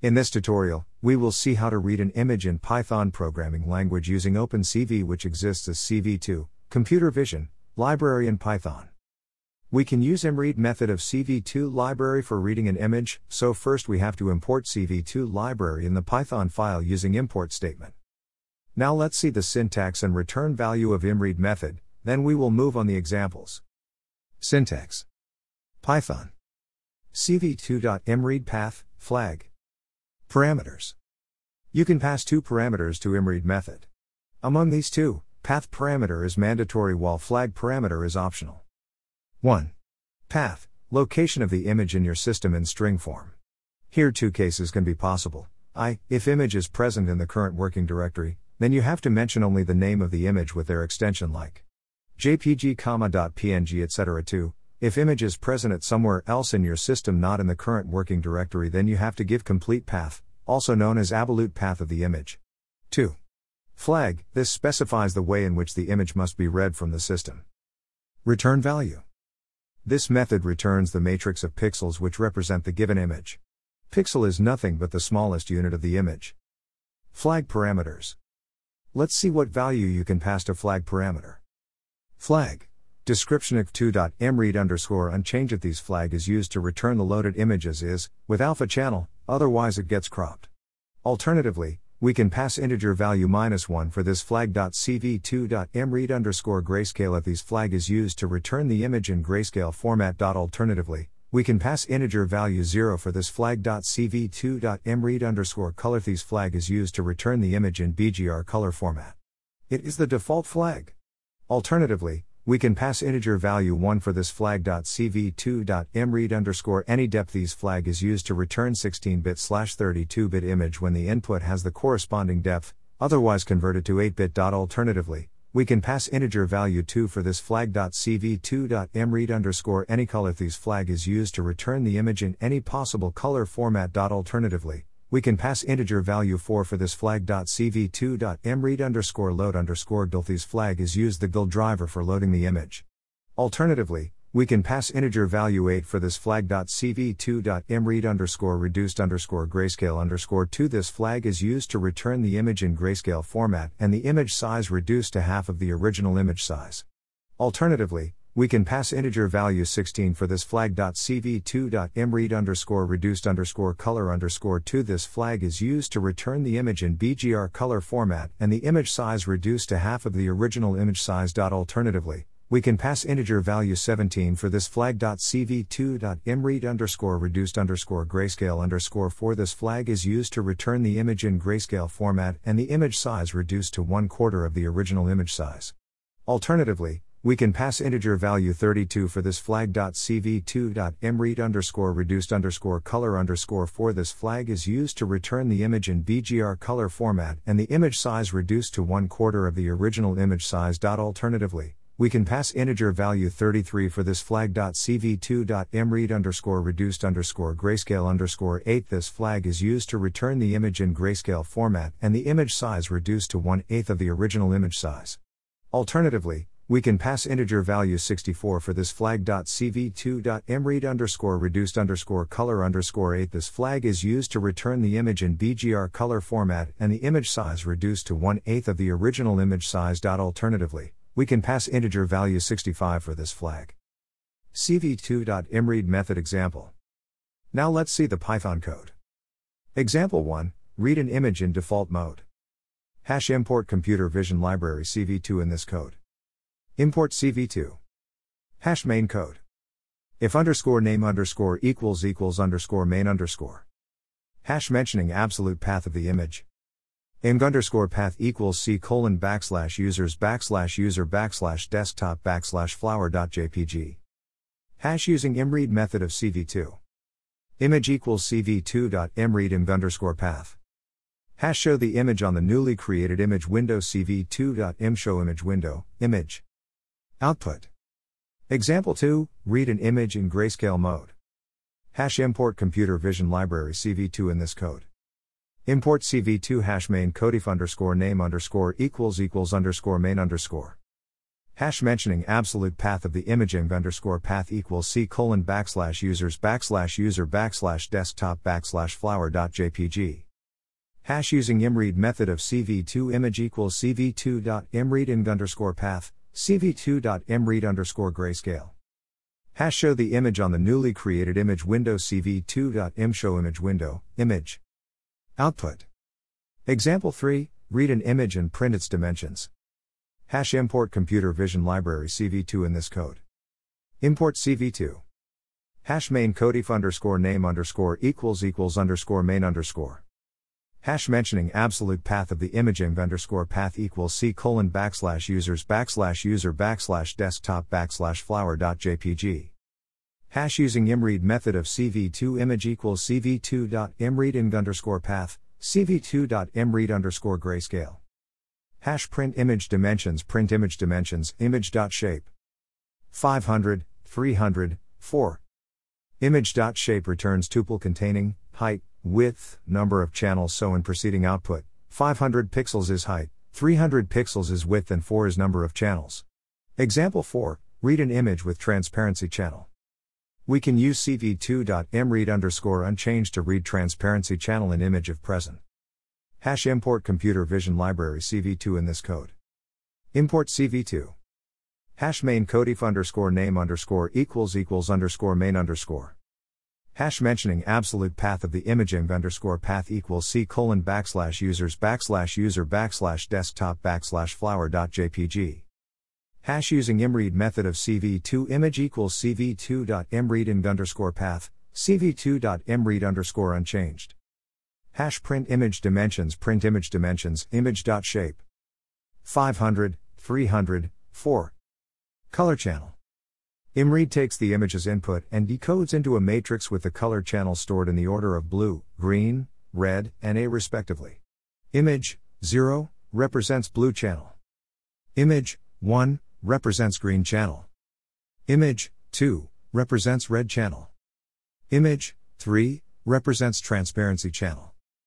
In this tutorial, we will see how to read an image in Python programming language using OpenCV which exists as CV2, computer vision, library in Python. We can use imread method of CV2 library for reading an image, so first we have to import CV2 library in the Python file using import statement. Now let's see the syntax and return value of imread method, then we will move on the examples. Syntax Python CV2.imread path, flag. Parameters. You can pass two parameters to imread method. Among these two, path parameter is mandatory while flag parameter is optional. 1. Path, location of the image in your system in string form. Here two cases can be possible. I, if image is present in the current working directory, then you have to mention only the name of the image with their extension like jpg, .png etc. 2. If image is present at somewhere else in your system not in the current working directory, then you have to give complete path, also known as absolute path of the image. 2. Flag, this specifies the way in which the image must be read from the system. Return value. This method returns the matrix of pixels which represent the given image. Pixel is nothing but the smallest unit of the image. Flag parameters. Let's see what value you can pass to flag parameter. Flag. Description of 2.imread underscore unchanged if these flag is used to return the loaded image as is, with alpha channel, otherwise it gets cropped. Alternatively, we can pass integer value minus 1 for this flag.cv2.imread underscore grayscale if these flag is used to return the image in grayscale format. Alternatively, we can pass integer value 0 for this flag.cv2.imread underscore color if these flag is used to return the image in BGR color format. It is the default flag. Alternatively, we can pass integer value 1 for this flag.cv2.imread underscore any depth these flag is used to return 16-bit slash 32-bit image when the input has the corresponding depth, otherwise converted to 8-bit. Alternatively, we can pass integer value 2 for this flag.cv2.imread underscore any color these flag is used to return the image in any possible color format. Alternatively, we can pass integer value 4 for this flag.cv2.imread underscore load underscore gilthese flag is used the GDAL driver for loading the image. Alternatively, we can pass integer value 8 for this flag.cv2.imread underscore reduced underscore grayscale underscore 2 this flag is used to return the image in grayscale format and the image size reduced to half of the original image size. Alternatively, we can pass integer value 16 for this flag.cv2.imread underscore reduced underscore color underscore 2. This flag is used to return the image in BGR color format and the image size reduced to half of the original image size. Alternatively, we can pass integer value 17 for this flag.cv2.imread underscore reduced underscore grayscale underscore 4. This flag is used to return the image in grayscale format and the image size reduced to one quarter of the original image size. Alternatively, we can pass integer value 32 for this flag.cv2.imread underscore reduced underscore color underscore 4. This flag is used to return the image in BGR color format and the image size reduced to one quarter of the original image size. Alternatively, we can pass integer value 33 for this flag.cv2.imread underscore reduced underscore grayscale underscore 8. This flag is used to return the image in grayscale format and the image size reduced to one eighth of the original image size. Alternatively, we can pass integer value 64 for this flag.cv2.imread underscore reduced underscore color underscore 8. This flag is used to return the image in BGR color format and the image size reduced to one eighth of the original image size. Alternatively, we can pass integer value 65 for this flag. cv2.imread method example. Now let's see the Python code. Example 1 Read an image in default mode. Hash import computer vision library CV2 in this code. Import CV2. Hash main code. If underscore name underscore equals equals underscore main underscore. Hash mentioning absolute path of the image. img underscore path equals c colon backslash users backslash user backslash desktop backslash flower.jpg. Hash using imread method of CV2. Image equals CV2.imread img underscore path. Hash show the image on the newly created image window CV2.im show image window, image. Output. Example 2 Read an image in grayscale mode. Hash import computer vision library CV2 in this code. Import CV2 hash main codef underscore name underscore equals equals underscore main underscore. Hash mentioning absolute path of the image img underscore path equals c colon backslash users backslash user backslash desktop backslash flower dot jpg. Hash using imread method of cv2 image equals cv2.imread img underscore path, cv2.imread underscore grayscale. Hash show the image on the newly created image window cv2.im show image window, image. Output. Example 3 Read an image and print its dimensions. Hash import computer vision library CV2 in this code. Import CV2. Hash main codef underscore name underscore equals equals underscore main underscore. Hash mentioning absolute path of the image img underscore path equals c colon backslash users backslash user backslash desktop backslash flower dot jpg. Hash using imread method of cv2 image equals cv2.imread img underscore path, cv2.imread underscore grayscale. Hash print image dimensions print image dimensions image.shape 500 300 4 Image dot shape returns tuple containing height width number of channels so in preceding output 500 pixels is height 300 pixels is width and 4 is number of channels example 4 read an image with transparency channel we can use cv2.imread underscore unchanged to read transparency channel in image if present Hash import computer vision library CV2 in this code. Import CV2. Hash main codef underscore name underscore equals equals underscore main underscore. Hash mentioning absolute path of the image img underscore path equals c colon backslash users backslash user backslash desktop backslash flower dot jpg. Hash using imread method of cv2 image equals cv2.imread img underscore path, cv2.imread underscore unchanged. Hash print image dimensions print image dimensions image.shape 500 300 4 color channel imread takes the image as input and decodes into a matrix with the color channel stored in the order of blue green red and a respectively. Image 0 represents blue channel. Image 1 represents green channel. Image 2 represents red channel. Image 3 represents transparency channel